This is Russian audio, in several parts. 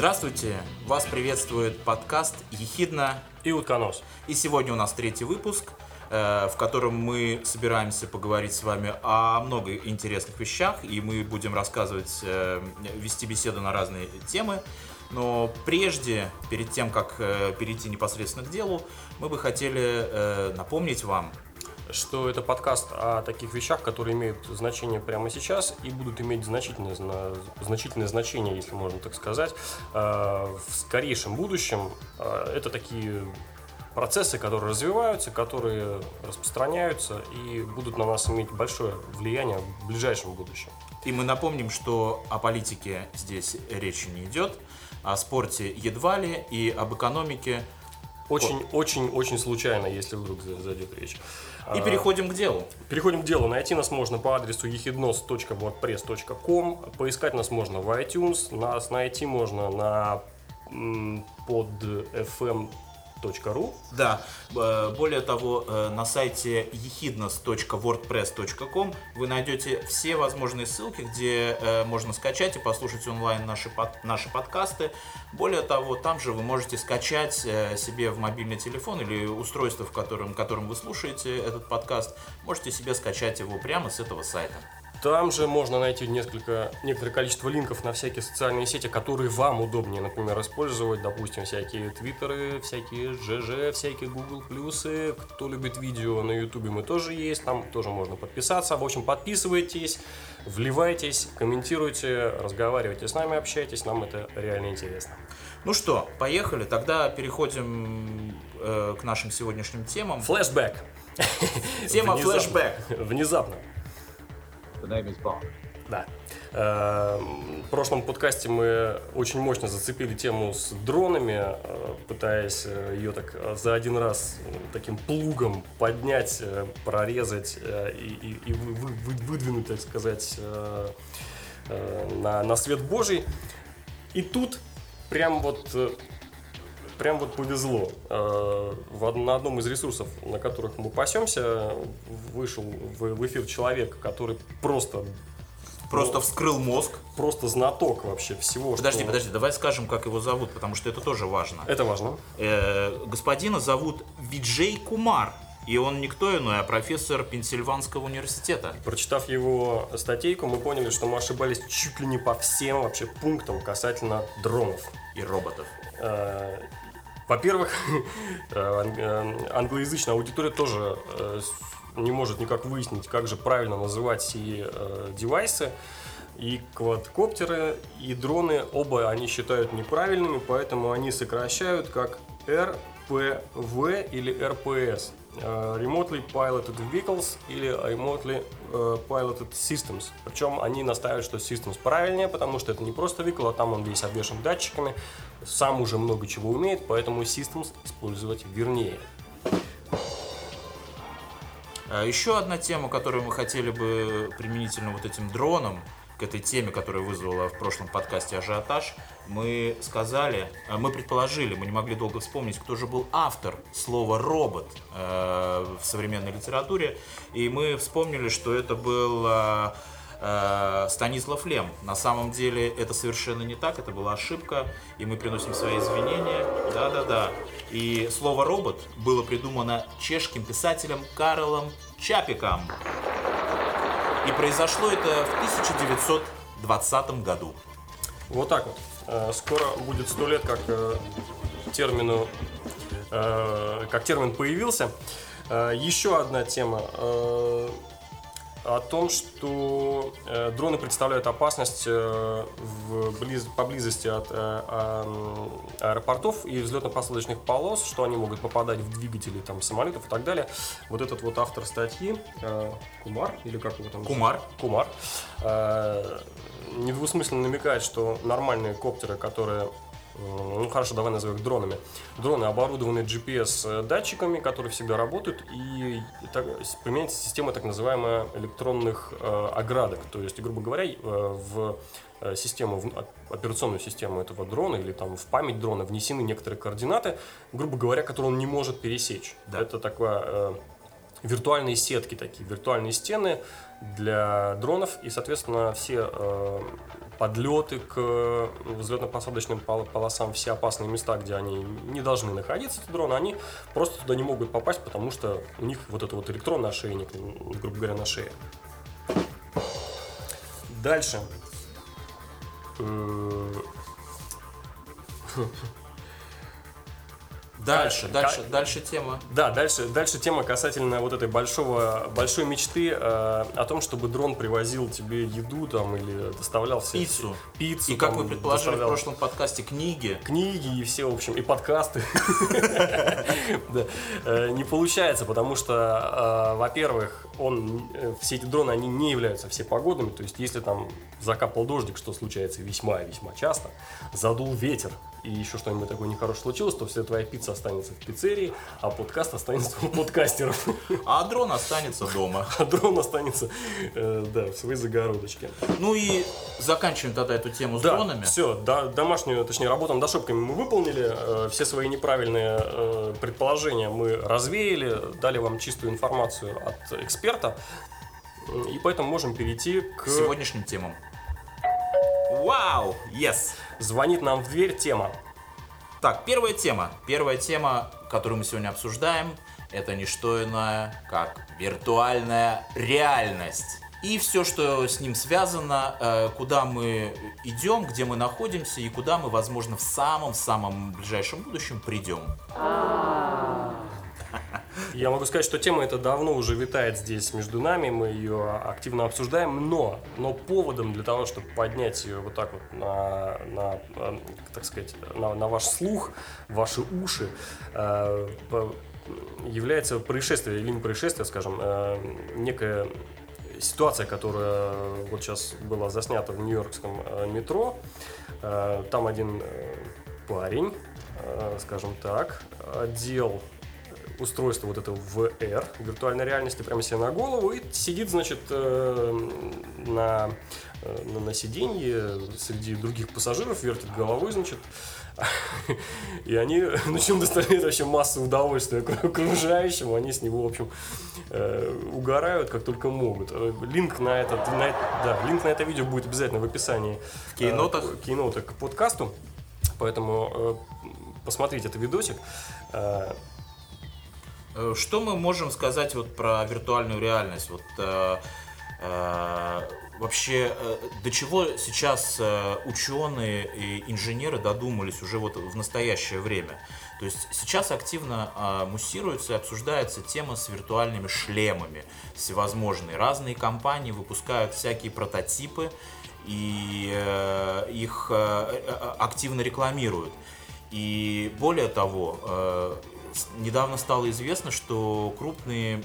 Здравствуйте! Вас приветствует подкаст «Ехидна» и «Утконос». И сегодня у нас третий выпуск, э, в котором мы собираемся поговорить с вами о много интересных вещах, и мы будем рассказывать, э, вести беседу на разные темы. Но прежде, перед тем, как э, перейти непосредственно к делу, мы бы хотели напомнить вам, что это подкаст о таких вещах, которые имеют значение прямо сейчас и будут иметь значительное, значительное значение, если можно так сказать, э, в скорейшем будущем. Э, это такие процессы, которые развиваются, которые распространяются и будут на нас иметь большое влияние в ближайшем будущем. И мы напомним, что о политике здесь речи не идет, о спорте едва ли и об экономике очень, очень, очень случайно, если вдруг зайдет речь. И а, переходим к делу. Переходим к делу. Найти нас можно по адресу ехиднос.wordpress.com. Поискать нас можно в iTunes. Нас найти можно на под FM ru. Да, э, более того, э, на сайте ехидnos.wordpress.com вы найдете все возможные ссылки, где э, можно скачать и послушать онлайн наши, под, наши подкасты. Более того, там же вы можете скачать себе в мобильный телефон или устройство, в котором, которым вы слушаете этот подкаст, можете себе скачать его прямо с этого сайта. Там же можно найти несколько, некоторое количество линков на всякие социальные сети, которые вам удобнее, например, использовать. Допустим, всякие твиттеры, всякие ЖЖ, всякие Google плюсы. Кто любит видео на ютубе, мы тоже есть. Там тоже можно подписаться. В общем, подписывайтесь, вливайтесь, комментируйте, разговаривайте с нами, общайтесь. Нам это реально интересно. Ну что, поехали. Тогда переходим э, к нашим сегодняшним темам. Флэшбэк. Тема флэшбэк. Внезапно. The name is Bond. Да. Эм, в прошлом подкасте мы очень мощно зацепили тему с дронами, э, пытаясь э, ее так э, за один раз таким плугом поднять, прорезать и, и, и выдвинуть, так сказать, на, на свет Божий. И тут прям вот прям вот повезло. В, на одном из ресурсов, на которых мы пасемся, вышел в, в эфир человек, который просто Просто ну, вскрыл мозг. Просто знаток вообще всего. Подожди, что... подожди, давай скажем, как его зовут, потому что это тоже важно. Это важно. Э, господина зовут Виджей Кумар. И он никто иной, а профессор Пенсильванского университета. Прочитав его статейку, мы поняли, что мы ошибались чуть ли не по всем вообще пунктам касательно дронов. И роботов. Э, во-первых, э, э, англоязычная аудитория тоже э, не может никак выяснить, как же правильно называть сии девайсы. И квадрокоптеры, и дроны, оба они считают неправильными, поэтому они сокращают как RPV или RPS. Remotely Piloted Vehicles или Remotely Piloted Systems. Причем они настаивают, что Systems правильнее, потому что это не просто vehicle, а там он весь обвешен датчиками, сам уже много чего умеет, поэтому Systems использовать вернее. А еще одна тема, которую мы хотели бы применительно вот этим дронам, к этой теме, которая вызвала в прошлом подкасте ажиотаж, мы сказали, а, мы предположили, мы не могли долго вспомнить, кто же был автор слова «робот» э, в современной литературе, и мы вспомнили, что это был э, э, Станислав Лем. На самом деле это совершенно не так, это была ошибка, и мы приносим свои извинения. Да-да-да. И слово «робот» было придумано чешским писателем Карлом Чапиком. И произошло это в 1920 году. Вот так вот. Э, скоро будет сто лет, как э, термину, э, как термин появился. Еще одна тема о том, что э, дроны представляют опасность э, в близ, поблизости от э, э, аэропортов и взлетно-посадочных полос, что они могут попадать в двигатели там, самолетов и так далее. Вот этот вот автор статьи, Кумар, или как его там? Кумар. Кумар. Недвусмысленно намекает, что нормальные коптеры, которые ну хорошо, давай назовем их дронами. Дроны оборудованы GPS-датчиками, которые всегда работают, и так, применяется система так называемая электронных э, оградок. То есть, грубо говоря, э, в э, систему, в операционную систему этого дрона или там в память дрона внесены некоторые координаты, грубо говоря, которые он не может пересечь. Да. Это такое э, виртуальные сетки такие, виртуальные стены для дронов, и, соответственно, все э, подлеты к взлетно-посадочным полосам, все опасные места, где они не должны находиться, эти дроны, они просто туда не могут попасть, потому что у них вот это вот электронный ошейник, грубо говоря, на шее. Дальше. Дальше, дальше, дальше тема. Да, дальше, дальше тема касательно вот этой большого, большой мечты э, о том, чтобы дрон привозил тебе еду там или доставлял все. Пиццу. Пиццу. И как вы предположили в прошлом подкасте, книги. Книги и все, в общем, и подкасты. Э, не получается, потому что, э, во-первых, он, э, все эти дроны, они не являются все погодными, то есть если там закапал дождик, что случается весьма-весьма часто, задул ветер, и еще что-нибудь такое нехорошее случилось, то вся твоя пицца останется в пиццерии, а подкаст останется у подкастеров. А дрон останется дома. А дрон останется, э, да, в своей загородочке. Ну и заканчиваем тогда эту тему с да, дронами. все, да, домашнюю, точнее, работу над ошибками мы выполнили, э, все свои неправильные э, предположения мы развеяли, дали вам чистую информацию от эксперта, и поэтому можем перейти. К сегодняшним темам. Вау! Yes! Звонит нам в дверь тема. Так, первая тема. Первая тема, которую мы сегодня обсуждаем, это не что иное, как виртуальная реальность. И все, что с ним связано, э, куда мы идем, где мы находимся и куда мы, возможно, в самом-самом ближайшем будущем придем. Я могу сказать, что тема эта давно уже витает здесь между нами, мы ее активно обсуждаем, но, но поводом для того, чтобы поднять ее вот так вот на, на э, так сказать, на, на ваш слух, ваши уши, э, является происшествие или не происшествие, скажем, э, некая ситуация, которая вот сейчас была заснята в нью-йоркском метро. Там один парень, скажем так, одел устройство вот это VR, виртуальной реальности, прямо себе на голову и сидит, значит, э, на, э, на, сиденье среди других пассажиров, вертит головой, значит, и они начнут доставлять вообще массу удовольствия окружающим, они с него, в общем, э, угорают как только могут. Линк на, этот, на, да, линк на это видео будет обязательно в описании. Кейнотах? Кейнотах к подкасту, поэтому посмотрите этот видосик. Э, что мы можем сказать вот про виртуальную реальность? Вот, э, э, вообще, э, до чего сейчас э, ученые и инженеры додумались уже вот в настоящее время? То есть сейчас активно э, муссируется и обсуждается тема с виртуальными шлемами всевозможные. Разные компании выпускают всякие прототипы и э, их э, э активно рекламируют. И более того, э, недавно стало известно, что крупные,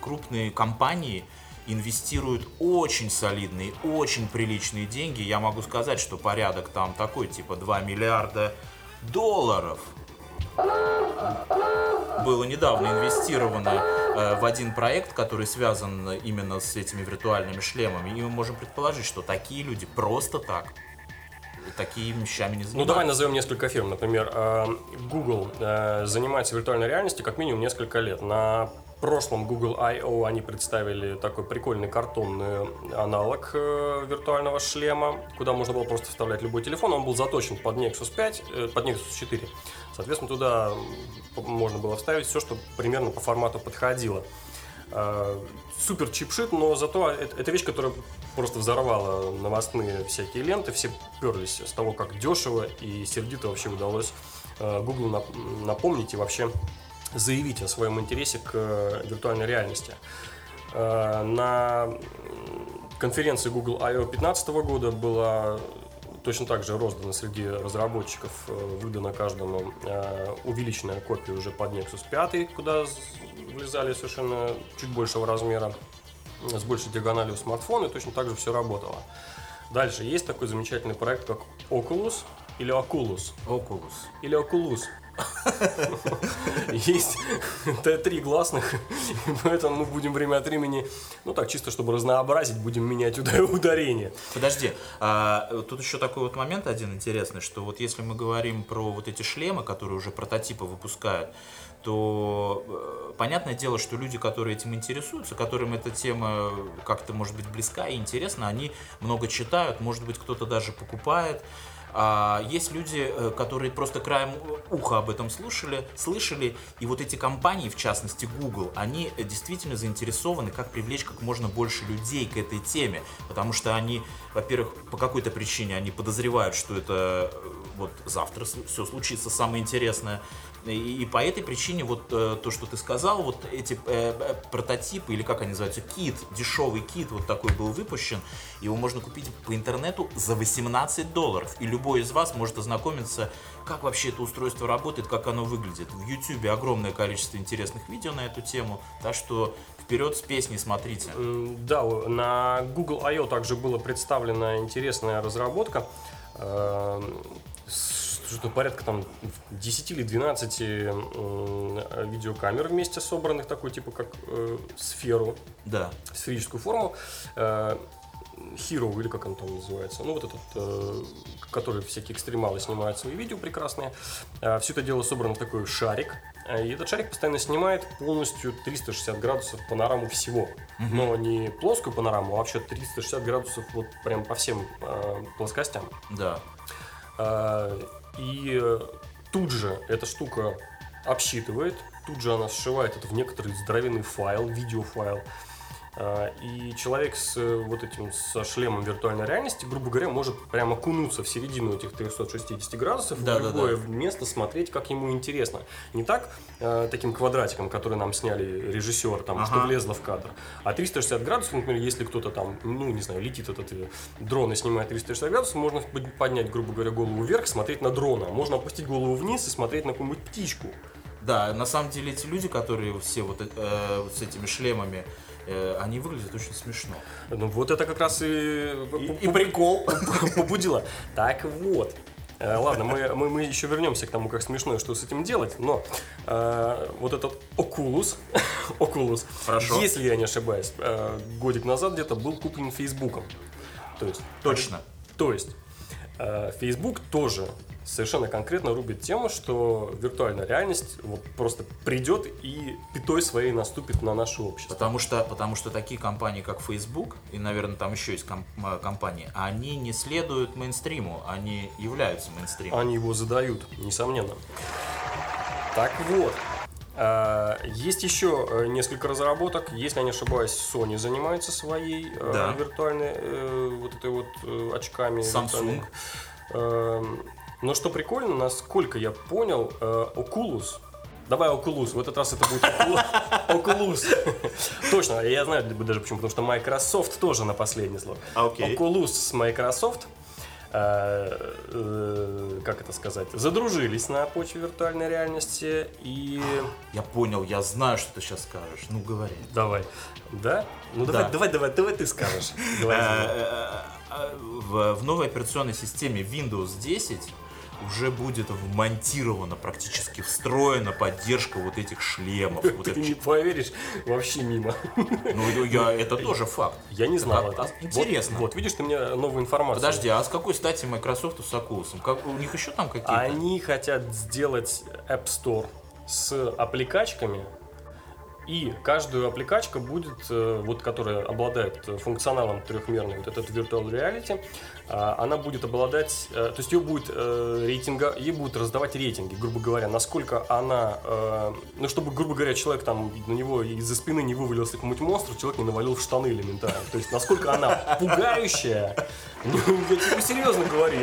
крупные компании инвестируют очень солидные, очень приличные деньги. Я могу сказать, что порядок там такой, типа 2 миллиарда долларов было недавно инвестировано э, в один проект, который связан именно с этими виртуальными шлемами. И мы можем предположить, что такие люди просто так такими вещами не занимаются. Ну, давай назовем несколько фирм. Например, э, Google э, занимается виртуальной реальностью как минимум несколько лет. На прошлом Google I.O. они представили такой прикольный картонный аналог э, виртуального шлема, куда можно было просто вставлять любой телефон. Он был заточен под Nexus 5, под Nexus 4. Соответственно, туда можно было вставить все, что примерно по формату подходило. Супер чипшит, но зато это, это вещь, которая просто взорвала новостные всякие ленты, все перлись с того, как дешево и сердито вообще удалось э, Google напомнить и вообще заявить о своем интересе к э, виртуальной реальности. Э, на конференции Google I.O. 2015 года была точно так же роздана среди разработчиков, выдана каждому увеличенная копия уже под Nexus 5, куда влезали совершенно чуть большего размера с большей диагональю смартфона, и точно так же все работало. Дальше есть такой замечательный проект, как Oculus или Oculus. Oculus. Или Oculus. Есть три гласных, поэтому мы будем время от времени, ну так, чисто чтобы разнообразить, будем менять ударение. Подожди, а, тут еще такой вот момент один интересный, что вот если мы говорим про вот эти шлемы, которые уже прототипы выпускают, то э, понятное дело, что люди, которые этим интересуются, которым эта тема как-то может быть близка и интересна, они много читают, может быть кто-то даже покупает, а есть люди, э, которые просто краем уха об этом слушали, слышали, и вот эти компании, в частности Google, они действительно заинтересованы, как привлечь как можно больше людей к этой теме, потому что они, во-первых, по какой-то причине они подозревают, что это э, вот завтра все случится самое интересное, и, по этой причине вот э, то, что ты сказал, вот эти э, э, прототипы, или как они называются, кит, дешевый кит, вот такой был выпущен, его можно купить по интернету за 18 долларов. И любой из вас может ознакомиться, как вообще это устройство работает, как оно выглядит. В YouTube огромное количество интересных видео на эту тему, так что вперед с песней смотрите. Да, на Google I.O. также была представлена интересная разработка эм, что порядка там 10 или 12 видеокамер вместе собранных, такой типа как э, сферу, да. сферическую форму. Э, Hero, или как он там называется, ну вот этот, э, который всякие экстремалы снимают свои видео прекрасные. Э, все это дело собрано в такой шарик, и этот шарик постоянно снимает полностью 360 градусов панораму всего. Угу. Но не плоскую панораму, а вообще 360 градусов вот прям по всем э, плоскостям. Да. Э, и э, тут же эта штука обсчитывает, тут же она сшивает это в некоторый здоровенный файл, видеофайл. А, и человек с э, вот этим со шлемом виртуальной реальности, грубо говоря, может прямо кунуться в середину этих 360 градусов да, в любое да, да. место смотреть, как ему интересно. Не так э, таким квадратиком, который нам сняли режиссер, там, ага. что влезло в кадр, а 360 градусов, например, если кто-то там, ну, не знаю, летит этот э, дрон и снимает 360 градусов, можно поднять, грубо говоря, голову вверх, смотреть на дрона. Можно опустить голову вниз и смотреть на какую-нибудь птичку. Да, на самом деле эти люди, которые все вот, э, с этими шлемами, они выглядят очень смешно. Ну вот это как раз и, и, и прикол побудило. Так вот, э, Ладно, мы, мы, мы еще вернемся к тому, как смешно и что с этим делать, но э, вот этот Oculus, Oculus, Хорошо. если я не ошибаюсь, э, годик назад где-то был куплен Фейсбуком. То есть, Точно. То есть, э, Facebook тоже совершенно конкретно рубит тему, что виртуальная реальность вот просто придет и пятой своей наступит на наше общество. Потому что, потому что такие компании, как Facebook, и, наверное, там еще есть комп- компании, они не следуют мейнстриму, они являются мейнстримом. Они его задают, несомненно. Так вот, есть еще э, несколько разработок. Если я не ошибаюсь, Sony занимается своей э, да. виртуальной э, вот этой вот очками. Samsung. Эм, но что прикольно, насколько я понял, Oculus Давай Oculus, в этот раз это будет Oculus. Точно, я знаю даже почему, потому что Microsoft тоже на последний слог. Okay. Oculus с Microsoft э, э, как это сказать, задружились на почве виртуальной реальности и... Я понял, я знаю, что ты сейчас скажешь. Ну, говори. Давай. Да? Ну, давай, да. давай, давай, давай ты скажешь. В новой операционной системе Windows 10 уже будет вмонтирована, практически встроена поддержка вот этих шлемов. Вот Ты не поверишь, вообще мимо. Ну, я, это тоже факт. Я не знал это. Интересно. Вот, вот, видишь, ты мне новую информацию. Подожди, а с какой стати Microsoft с Oculus? Как, у них еще там какие-то? Они хотят сделать App Store с аппликачками, и каждую аппликачка будет, э, вот, которая обладает функционалом трехмерной, вот этот Virtual Reality, а, она будет обладать, э, то есть ее будет э, рейтинга, ей будут раздавать рейтинги, грубо говоря, насколько она, ну, чтобы, грубо говоря, человек там, на него из-за спины не вывалился какой-нибудь монстр, человек не навалил в штаны элементарно. То есть, насколько она пугающая, ну, я тебе серьезно говорю,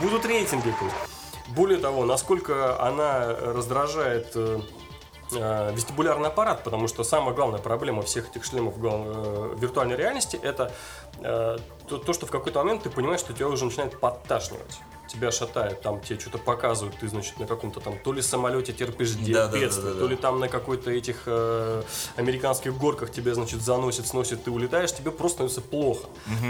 будут рейтинги. Более того, насколько она раздражает э, вестибулярный аппарат, потому что самая главная проблема всех этих шлемов э, виртуальной реальности это э, то, то, что в какой-то момент ты понимаешь, что тебя уже начинает подташнивать. Тебя шатает, там тебе что-то показывают, ты, значит, на каком-то там то ли самолете терпишь Да, да, бедствие, да, да, то ли там на какой-то этих э, американских горках тебя, значит, заносит, сносит, ты улетаешь, тебе просто становится плохо.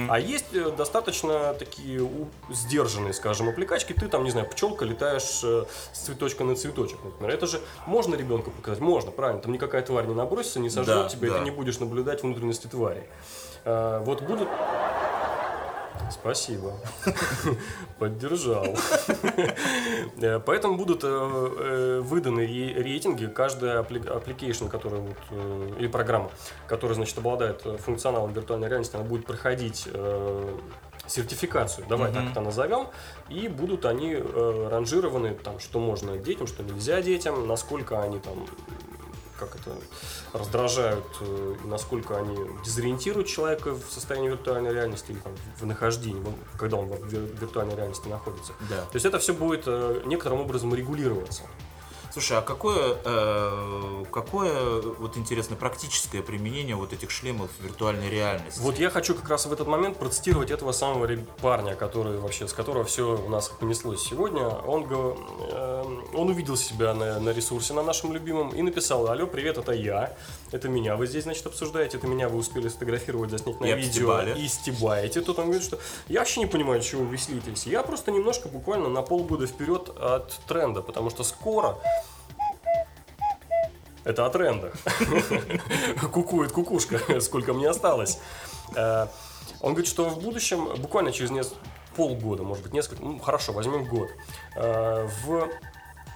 А есть э, достаточно такие у- сдержанные, скажем, аппликачки, ты там, не знаю, пчелка летаешь э, с цветочка на цветочек, например. Это же можно ребенку показать? Можно, правильно. Там никакая тварь не набросится, не сожрет Да, тебя, и да. ты не будешь наблюдать внутренности твари. Э, вот будут... Спасибо. Поддержал. Поэтому будут э, э, выданы ре- рейтинги. Каждая application, которая вот, э, или программа, которая, значит, обладает функционалом виртуальной реальности, она будет проходить сертификацию, давай Мгм. так это назовем, и будут они э, ранжированы, там, что можно детям, что нельзя детям, насколько они там как это раздражают, э, и насколько они дезориентируют человека в состоянии виртуальной реальности или там, в нахождении, когда он в вир- виртуальной реальности находится. Да. То есть это все будет э, некоторым образом регулироваться. Слушай, а какое, э, какое, вот интересно, практическое применение вот этих шлемов в виртуальной реальности? Вот я хочу как раз в этот момент процитировать этого самого парня, который вообще, с которого все у нас понеслось сегодня. Он, эм, он увидел себя на, на ресурсе, на нашем любимом, и написал, алло, привет, это я, это меня вы здесь, значит, обсуждаете, это меня вы успели сфотографировать, заснять на И видео обстебали. и стебаете. Тут он говорит, что я вообще не понимаю, чего вы веселитесь. Я просто немножко буквально на полгода вперед от тренда, потому что скоро это о трендах. Кукует кукушка, сколько мне осталось. Э, Он говорит, что в будущем, буквально через полгода, может быть, несколько, ну, хорошо, возьмем год, э, в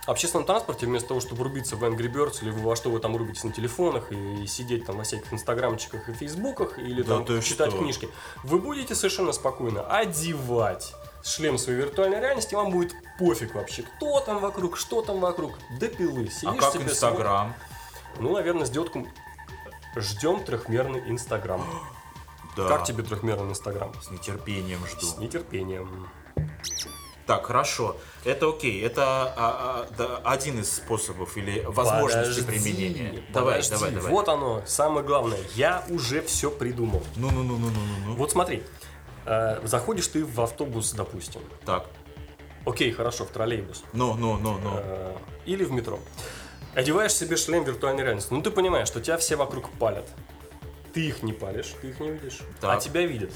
общественном транспорте, вместо того, чтобы рубиться в Angry Birds или во что вы там рубитесь на телефонах и, сидеть там во всяких инстаграмчиках и фейсбуках или Да там читать что? книжки, вы будете совершенно спокойно одевать шлем своей виртуальной реальности, вам будет пофиг вообще, кто там вокруг, что там вокруг, до пилы. а Сидишь как себе, Инстаграм? ну, наверное, сделать... ком- Ждем трехмерный Инстаграм. Да. Как тебе трехмерный Инстаграм? С нетерпением жду. С нетерпением. Так, хорошо. Это окей. Это а, а, да, один из способов или возможностей Подожди, применения. Давай, подожди. давай, давай. Вот оно, самое главное. Я уже все придумал. Ну, ну, ну, ну, ну, ну, ну. Вот смотри. Э, заходишь ты в автобус, допустим. Так. Окей, хорошо, в троллейбус. Ну, ну, ну, ну. Или в метро. Одеваешь себе шлем виртуальной реальности. Ну, ты понимаешь, что тебя все вокруг палят. Ты их не палишь, ты их не видишь. Так. А тебя видят.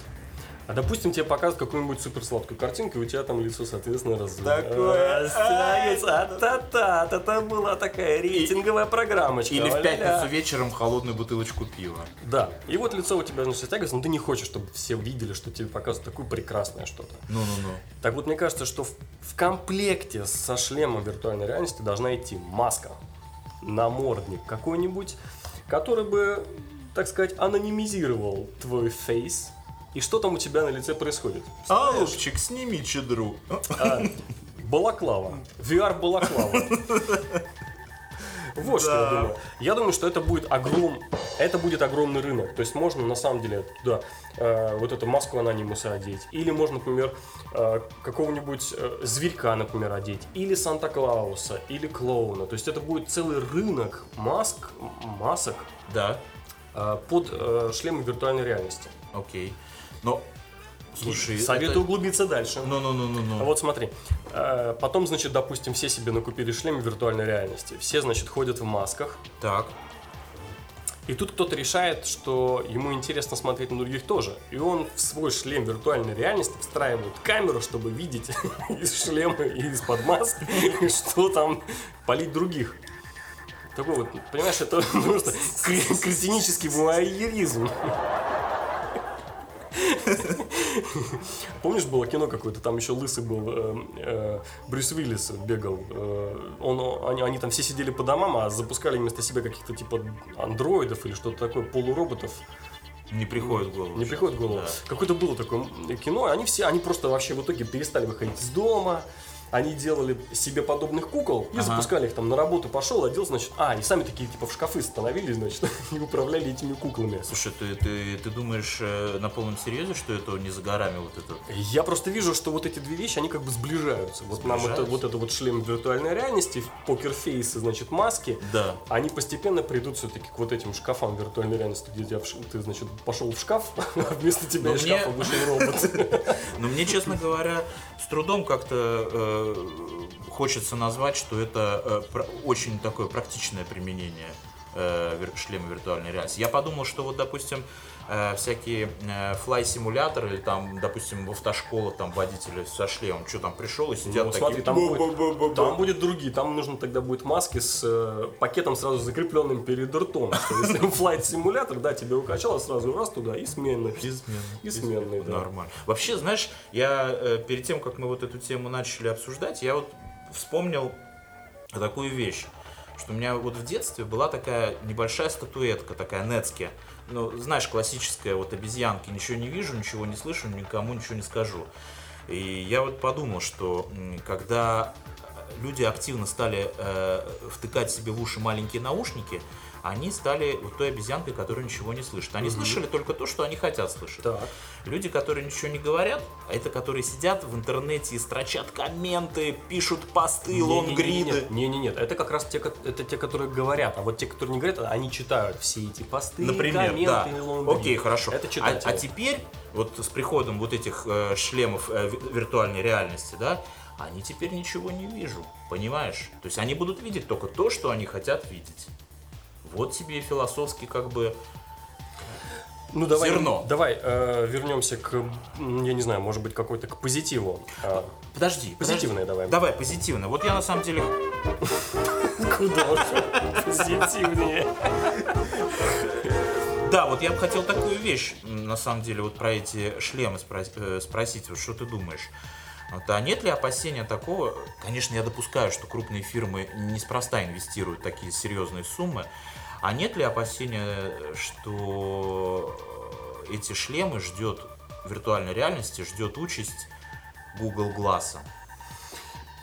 А допустим, тебе показывают какую-нибудь суперсладкую картинку, и у тебя там лицо, соответственно, Такое, разрастается. А-та-та, это была такая рейтинговая программочка. Или в пятницу вечером холодную бутылочку пива. Да. И вот лицо у тебя, значит, стягивается, но ты не хочешь, чтобы все видели, что тебе показывают такое прекрасное что-то. Ну, ну, ну. Так вот, мне кажется, что в, в комплекте со шлемом виртуальной реальности должна идти маска, намордник какой-нибудь, который бы, так сказать, анонимизировал твой фейс. И что там у тебя на лице происходит? А, Лупчик, сними чедру. А, балаклава. VR-балаклава. Вот что я Да. думаю. Я думаю, что это будет огром... это будет огромный рынок. То есть можно на самом деле туда э, вот эту маску анонимуса одеть. Или можно, например, э, какого-нибудь э, зверька, например, одеть. Или Санта-Клауса, или клоуна. То есть это будет целый рынок маск, масок Да, э, под э, шлемы виртуальной реальности. окей. Но, слушай, Советую это- углубиться дальше. Ну, ну, ну, ну, ну. А Вот смотри, э, потом, значит, допустим, все себе накупили шлемы виртуальной реальности. Все, значит, ходят в масках. Так. И тут кто-то решает, что ему интересно смотреть на других тоже. И он в свой шлем виртуальной реальности встраивает камеру, чтобы видеть из шлема и из-под маски, что там полить других. Такой вот, понимаешь, это просто кре- кретинический вуайеризм. Помнишь, было кино какое-то, там еще лысый был, э, э, Брюс Уиллис бегал. э, он, они, они там все сидели по домам, а запускали вместо себя каких-то типа андроидов или что-то такое, полуроботов. Не приходит в голову. Не приходит в голову. Да. Какое-то было такое кино, они все, они просто вообще в итоге перестали выходить из дома. Они делали себе подобных кукол и Ага. запускали их там на работу, пошел, одел, значит, а, и сами такие типа в шкафы становились, значит, и управляли этими куклами. Слушай, ты, ты, ты думаешь э, на полном серьезе, что это не за горами вот это? Я просто вижу, что вот эти две вещи, они как бы сближаются. Вот нам это, Сближаются? вот это вот шлем виртуальной реальности, покерфейсы, значит, маски, Да. они постепенно придут все-таки к вот этим шкафам виртуальной реальности, где тебя ты, значит, пошел в шкаф, а вместо тебя из шкафа вышел робот. Но мне, честно говоря, с трудом как-то э, хочется назвать, что это э, очень такое практичное применение э, шлема виртуальной реальности. Я подумал, что вот, допустим, э, всякие э, флай-симуляторы, или там, допустим, в автошколах там водители со шлемом, что там пришел и сидят Ну, такие... смотри, там будет-. Там будет другие, там нужно тогда будет маски с э, пакетом сразу закрепленным перед ртом. То есть флайт-симулятор, да, тебя укачало сразу раз туда. И сменный. И сменный, да. Нормально. Вообще, знаешь, я э, перед тем, как мы вот эту тему начали обсуждать, я вот вспомнил такую вещь, что у меня вот в детстве была такая небольшая статуэтка, такая Нецки. Ну, знаешь, классическая вот обезьянки, ничего не вижу, ничего не слышу, никому ничего не скажу. И я вот подумал, что когда люди активно стали э, втыкать себе в уши маленькие наушники, они стали вот той обезьянкой, которая ничего не слышит. Они слышали только то, что они хотят слышать. Так. Люди, которые ничего не говорят, а это которые сидят в интернете и строчат комменты, пишут посты, лонгриды. Не, не, нет, это как раз те, это те, которые говорят, а вот те, которые не говорят, они читают все эти посты, Например, комменты, да. и лонгриды. Окей, хорошо. Это а, читатели. а теперь, вот с приходом вот этих э, шлемов э, ви- виртуальной реальности, да, они теперь ничего не вижу, понимаешь? То есть они будут видеть только то, что они хотят видеть. Вот тебе и философски как бы... Ну давай, Зерно. давай э, вернемся к, я не знаю, может быть какой-то к позитиву. А, Подожди, Позитивное подожди. давай. Давай, позитивно. Вот я на самом деле Куда уж позитивнее. Да, вот я бы хотел такую вещь, на самом деле, вот про эти шлемы э, спросить, вот что ты думаешь? А нет ли опасения такого? Конечно, я допускаю, что крупные фирмы неспроста инвестируют такие серьезные суммы. А нет ли опасения, что э, эти шлемы ждет виртуальной реальности, ждет участь Google Glass?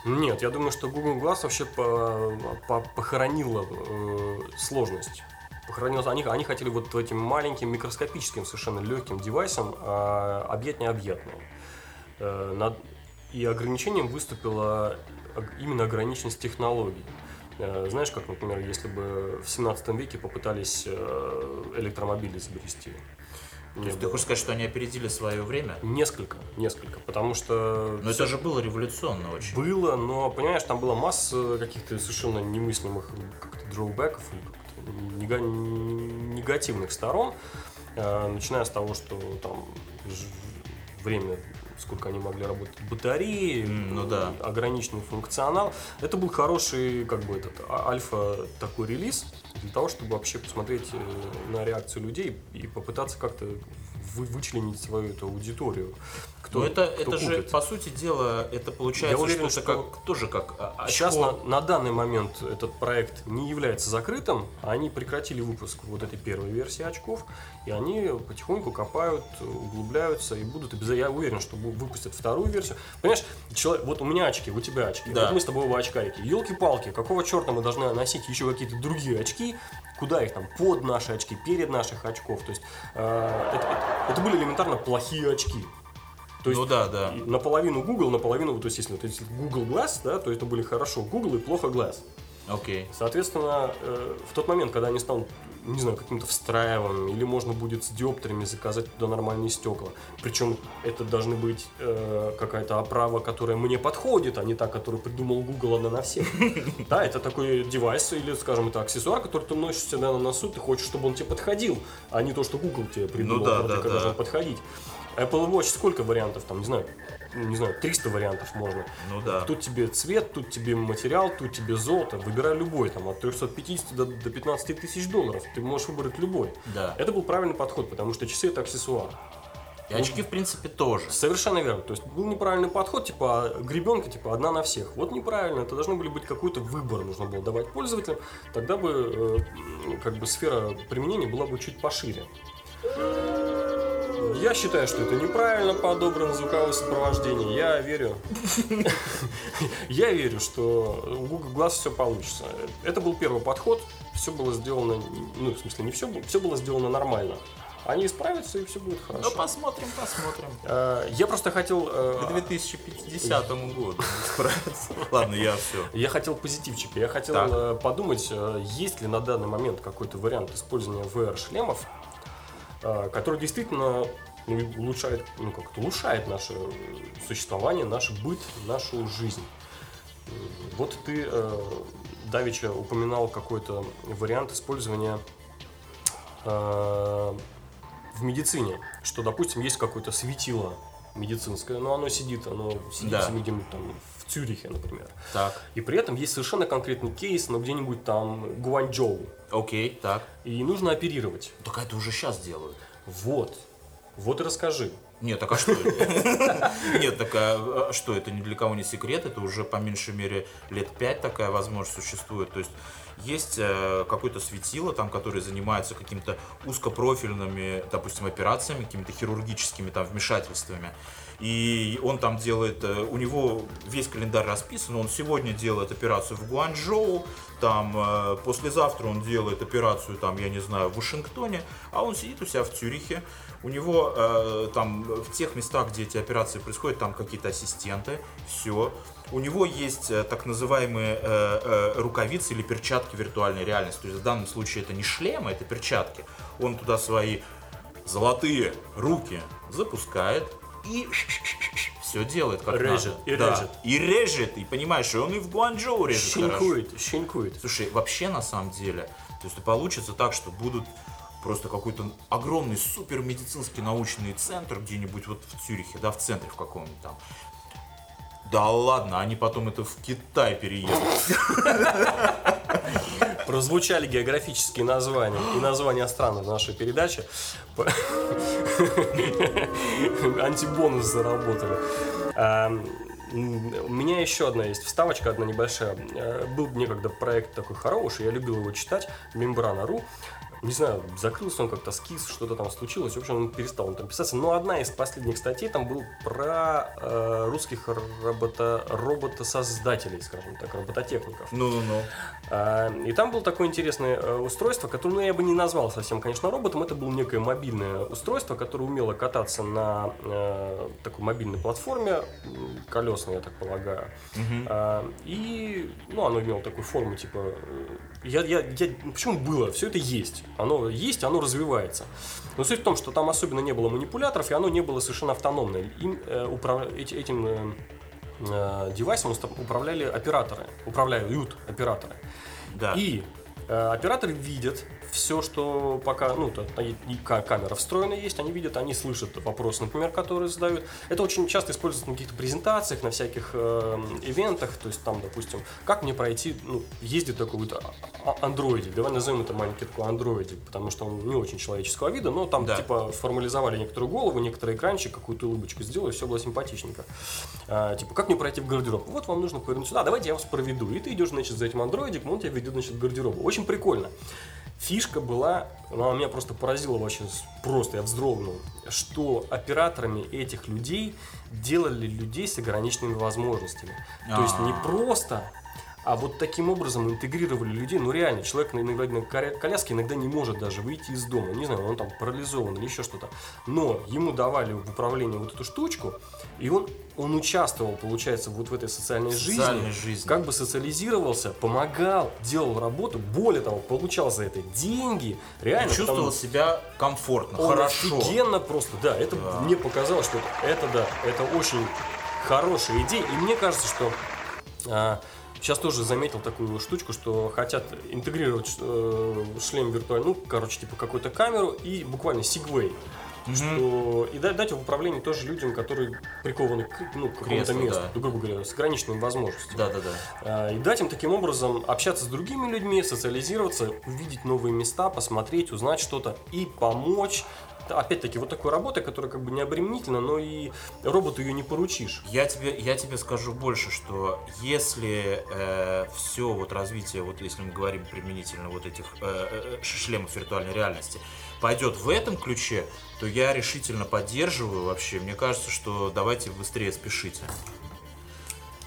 Нет, я думаю, что Google Glass вообще по- по- похоронила э, сложность. Похоронила, они, они хотели вот этим маленьким микроскопическим совершенно легким девайсом а, объять необъятное. Э, и ограничением выступила именно ограниченность технологий. Э, Знаешь, как, например, если бы в 17 веке попытались э, электромобили изобрести. То есть ты хочешь сказать, что они опередили свое время? Несколько, несколько, потому что... Но это же было революционно очень. Было, но, понимаешь, там была масса каких-то совершенно немыслимых как-то дроубеков нега- негативных сторон, Э, начиная с того, что там время, сколько они могли работать батареи, ну да. ограниченный функционал. Это был хороший, как бы, этот а- альфа такой релиз для того, чтобы вообще посмотреть э, на реакцию людей и попытаться как-то вы- вычленить свою эту аудиторию. Кто, Но это, кто это же, купит. по сути дела, это получается Я уверен, что-то что как, тоже как а, Сейчас очко. на, на данный момент этот проект не является закрытым. Они прекратили выпуск вот этой первой версии очков, и они потихоньку копают, углубляются и будут обязательно. Я уверен, что выпустят вторую версию. Понимаешь, человек, вот у меня очки, у тебя очки, Да. вот мы с тобой оба очкарики. Елки-палки, какого черта мы должны носить еще какие-то другие очки? Куда их там? Под наши очки, перед наших очков. То есть э, это, это- были элементарно плохие очки. То есть ну да, да. наполовину Google, наполовину, то есть если, вот если Google Glass, да, то это были хорошо Google и плохо Glass. Окей. Соответственно, э, в тот момент, когда они станут, не знаю, каким-то встраиваемым, или можно будет с диоптрами заказать туда нормальные стекла. Причем это должны быть э, какая-то оправа, которая мне подходит, а не та, которую придумал Google одна на всех. Да, это такой девайс или, скажем, это аксессуар, который ты носишь всегда на носу, ты хочешь, чтобы он тебе подходил, а не то, что Google тебе придумал, Ну да, да, да. должен подходить. Apple Watch сколько вариантов там, не знаю, не знаю, 300 вариантов можно. Ну да. Тут тебе цвет, тут тебе материал, тут тебе золото. Выбирай любой, там, от 350 до, до 15 тысяч долларов. Ты можешь выбрать любой. Да. Это был правильный подход, потому что часы это аксессуар. И очки, в принципе, тоже. Совершенно верно. То есть был неправильный подход, типа а гребенка, типа одна на всех. Вот неправильно. Это должны были быть какой-то выбор, нужно было давать пользователям. Тогда бы э, как бы сфера применения была бы чуть пошире. Я считаю, что это неправильно подобрано звуковое сопровождение. Я верю. Я верю, что у Google Glass все получится. Это был первый подход. Все было сделано, ну, в смысле, не все, все было сделано нормально. Они исправятся, и все будет хорошо. Ну, посмотрим, посмотрим. Э, Я просто хотел... э, К 2050 году справиться. Ладно, я все. Я хотел позитивчика. Я хотел э, подумать, э, есть ли на данный момент какой-то вариант использования VR-шлемов, э, который действительно ну, улучшает, ну как-то улучшает наше э, существование, наш быт, нашу жизнь. Вот ты, э, Давича, упоминал какой-то вариант использования э, в медицине, что, допустим, есть какое-то светило медицинское, но оно сидит, оно сидит Да. где-нибудь там Цюрихе, например. Так, И при этом есть совершенно конкретный кейс, но где-нибудь там Гуанчжоу. окей, так. И нужно оперировать. Так это уже сейчас делают. Вот. Вот и расскажи. Нет, так а что это? Нет, так а а что, это ни для кого не секрет, это уже по меньшей мере лет пять такая возможность существует. То есть есть э, какое-то светило, там, которое занимается какими-то узкопрофильными, допустим, операциями, какими-то хирургическими там вмешательствами. И он там делает, э, у него весь календарь расписан, он сегодня делает операцию в Гуанчжоу, там э, послезавтра он делает операцию, там, я не знаю, в Вашингтоне, а он сидит у себя в Цюрихе, у него э, там в тех местах, где эти операции происходят, там какие-то ассистенты, все. У него есть э, так называемые э, э, рукавицы или перчатки виртуальной реальности. То есть в данном случае это не шлемы, это перчатки. Он туда свои золотые руки запускает и все делает как Режет, надо. и Да, режет. И режет, и понимаешь, и он и в Гуанчжоу режет хорошо. Щенкует, щенкует. Слушай, вообще на самом деле, то есть получится так, что будут просто какой-то огромный супер медицинский научный центр где-нибудь вот в Цюрихе, да, в центре в каком-нибудь там. Да ладно, они потом это в Китай переедут. Прозвучали географические названия и названия стран в нашей передаче. Антибонус заработали. А, У меня еще одна есть вставочка, одна небольшая. Э, Был некогда проект такой хороший, я любил его читать, Мембрана.ру. Не знаю, закрылся он как-то, скис, что-то там случилось. В общем, он перестал он там писаться. Но одна из последних статей там был про э, русских робота, роботосоздателей, скажем так, робототехников. Ну-ну-ну. А, И там было такое интересное э, устройство, которое, ну, я бы не назвал совсем, конечно, роботом. Это было некое мобильное устройство, которое умело кататься на э, такой мобильной платформе, колесной, я так полагаю. А, И, ну, оно имело такую форму, типа... Я, я, я, почему было? Все это есть. Оно есть, оно развивается. Но суть в том, что там особенно не было манипуляторов, и оно не было совершенно автономное. Им, э, управля- эти- этим э, э, девайсом управляли операторы, управляют операторы. Да. И операторы видят все, что пока, ну, то- камера встроена есть, они видят, они слышат вопросы, например, которые задают. Это очень часто используется на каких-то презентациях, на всяких э, ивентах, то есть там, допустим, как мне пройти, ну, ездит такой вот а- а- андроидик, давай назовем это маленький такой андроидик, потому что он не очень человеческого вида, но там Да. типа формализовали некоторую голову, некоторый экранчик, какую-то улыбочку сделали, все было симпатичненько. А, типа, как мне пройти в гардероб? Вот вам нужно повернуть сюда, давайте я вас проведу. И ты идешь, значит, за этим андроидиком, он тебя ведет, значит, в гардеробу. Очень прикольно. Фишка была, ну, она меня просто поразила вообще, просто я вздрогнул, что операторами этих людей делали людей с ограниченными возможностями. То есть не А. просто, а вот таким образом интегрировали людей. Ну реально, человек на инвалидной коля- коляске иногда не может даже выйти из дома. Не знаю, он там парализован или еще что-то. Но ему давали в управление вот эту штучку, и он, он участвовал, получается, вот в этой социальной, Социальной жизни, жизни. как бы социализировался, помогал, делал работу, более того, получал за это деньги. Реально, И чувствовал потому- себя комфортно, он хорошо. офигенно просто, да, это Да. мне показалось, что это да, это очень хорошая идея, и мне кажется, что а, сейчас тоже заметил такую штучку, что хотят интегрировать э, шлем виртуальный, ну, короче, типа какую-то камеру и буквально сигвей. Что, и дать, дать в управление тоже людям, которые прикованы к, ну, к какому-то месту, да. грубо говоря, с ограниченными возможностями. Да-да-да. А, И дать им таким образом общаться с другими людьми, социализироваться, увидеть новые места, посмотреть, узнать что-то и помочь опять-таки, вот такой работы, которая как бы не обременительна, но и роботу ее не поручишь. Я тебе, я тебе скажу больше, что если э, все вот развитие, вот если мы говорим применительно вот этих э, э, шлемов виртуальной реальности, пойдет в этом ключе, то я решительно поддерживаю вообще. Мне кажется, что давайте быстрее спешите.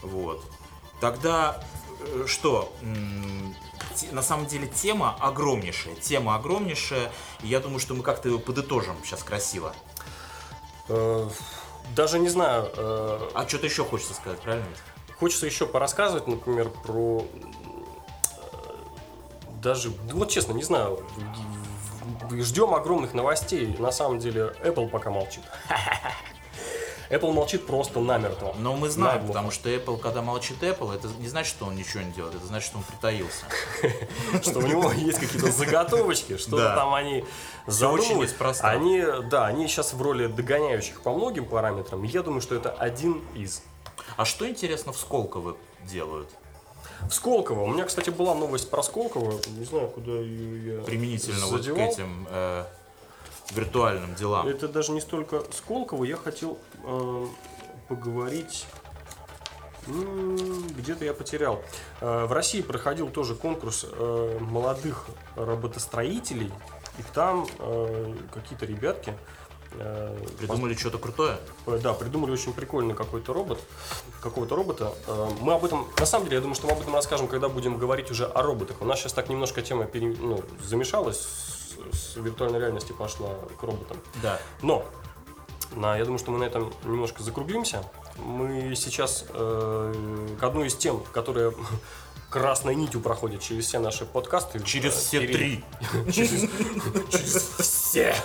Вот. Тогда э, что? На самом деле тема огромнейшая. Тема огромнейшая. И я думаю, что мы как-то ее подытожим сейчас красиво. Э, Даже не знаю, э, А что-то еще хочется сказать, правильно? Хочется еще порассказывать, например, про э, даже, ну, вот честно, не знаю, ждем огромных новостей. На самом деле, Apple пока молчит. Apple молчит просто намертво. Но мы знаем, Наглухо. потому что Apple, когда молчит Apple, это не значит, что он ничего не делает, это значит, что он притаился. что у него есть какие-то заготовочки, что-то там они задумывают. Они, да, они сейчас в роли догоняющих по многим параметрам. Я думаю, что это один из. А что интересно в Сколково делают? В Сколково. У меня, кстати, была новость про Сколково. Не знаю, куда ее я Применительно вот к задевал. этим э, виртуальным делам. Это даже не столько Сколково. Я хотел э, поговорить... Где-то я потерял. Э, В России проходил тоже конкурс э, молодых роботостроителей. И там э, какие-то ребятки э, Придумали что-то крутое? Да, придумали очень прикольный какой-то робот, какого-то робота. Э, Мы об этом, на самом деле, я думаю, что мы об этом расскажем, когда будем говорить уже о роботах. У нас сейчас так немножко тема пере- ну, замешалась, с, виртуальной реальности пошла к роботам. Да. Но, на, я думаю, что мы на этом немножко закруглимся. Мы сейчас э, к одной из тем, которая красной нитью проходит через все наши подкасты. Через все три. через все.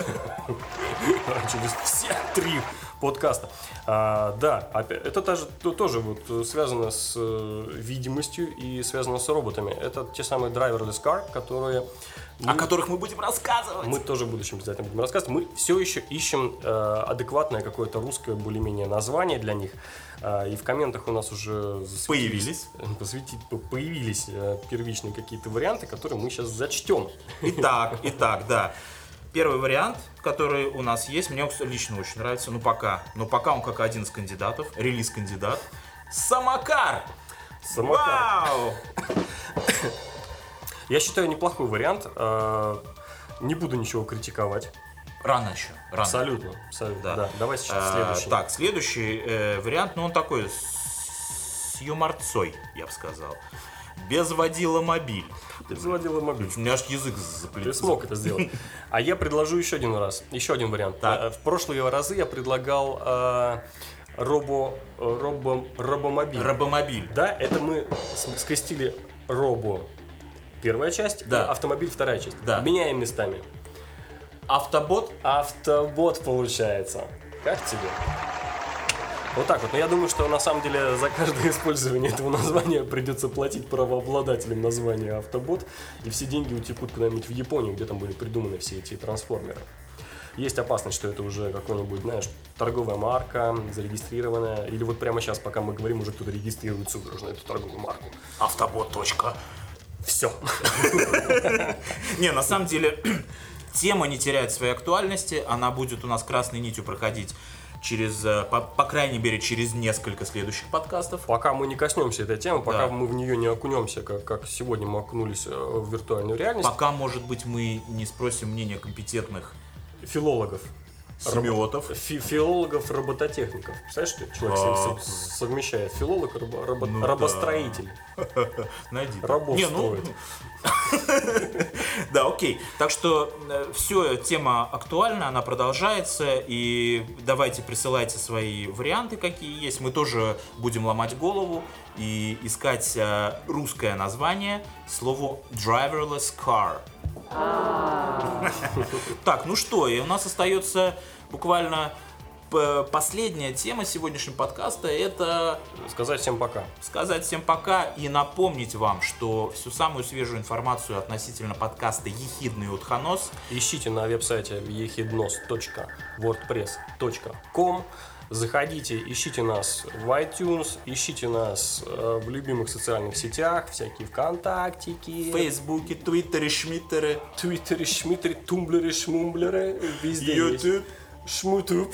Через все три подкаста. А, да, это даже, то- тоже вот э, связано с э, видимостью и связано с роботами. Это те самые driverless car, которые О мы- которых мы будем рассказывать. мы тоже в будущем обязательно будем рассказывать. Мы все еще ищем э, адекватное какое-то русское более-менее название для них. Э, и в комментах у нас уже Появились. посвети- появились э, первичные какие-то варианты, которые мы сейчас зачтем. Итак, итак, да. Первый вариант, который у нас есть, мне лично очень нравится, ну пока, но пока он как один из кандидатов, релиз-кандидат. Самокар! Самокар. Вау! Я считаю неплохой вариант. Э, Не буду ничего критиковать. Рано еще, рано. Абсолютно. абсолютно. Да. Да. Давай сейчас А, следующий. Так, следующий э, вариант, ну он такой с, с юморцой, я бы сказал. Без водила мобиль. Ты заводила мобиль. У меня аж язык Ты заплетел. смог это сделать. А я предложу еще один раз, еще один вариант. Так. Э, В прошлые разы я предлагал э, робо, э, робо, робомобиль. Рабомобиль. Да, это мы скрестили робо первая часть, Да. автомобиль вторая часть. Да. Меняем местами. Автобот. Автобот получается. Как тебе? Вот так вот. Но я думаю, что на самом деле за каждое использование этого названия придется платить правообладателям названия автобот. И все деньги утекут куда-нибудь в Японию, где там были придуманы все эти трансформеры. Есть опасность, что это уже какой-нибудь, знаешь, торговая марка, зарегистрированная. Или вот прямо сейчас, пока мы говорим, уже кто-то регистрирует судорожно эту торговую марку. Автобот. Все. Не, на самом деле, тема не теряет своей актуальности. Она будет у нас красной нитью проходить через, э, по, по крайней мере, через несколько следующих подкастов. Пока мы не коснемся этой темы, пока Да. мы в нее не окунемся, как, как сегодня мы окунулись э, в виртуальную реальность, Пока, может быть, мы не спросим мнения компетентных филологов. Семиотов. Фи- филологов робототехников. Представляешь, что человек А. со- совмещает филолог, робо- робо- Ну да. рабостроитель. Найди. Рабов Не, ну, Да, окей. Так что все, тема актуальна, она продолжается. И давайте присылайте свои варианты, какие есть. Мы тоже будем ломать голову и искать э, русское название слову driverless car. Так, ну что, и у нас остается буквально п- последняя тема сегодняшнего подкаста. Это Сказать всем пока. сказать всем пока и напомнить вам, что всю самую свежую информацию относительно подкаста «Ехидный утхонос» Ищите на веб-сайте ehidnos.wordpress.com Заходите, ищите нас в iTunes, ищите нас э, в любимых социальных сетях, всякие ВКонтактики, Фейсбуке, Твиттере, Шмиттере, Твиттере, Шмиттере, Тумблере, Шмумблере, везде есть. Ютуб. Шмутуб.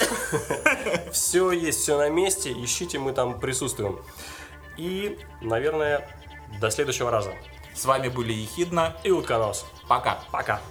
Все есть, все на месте. Ищите, мы там присутствуем. И, наверное, до следующего раза. С вами были Ехидна. И утконос. Пока. Пока.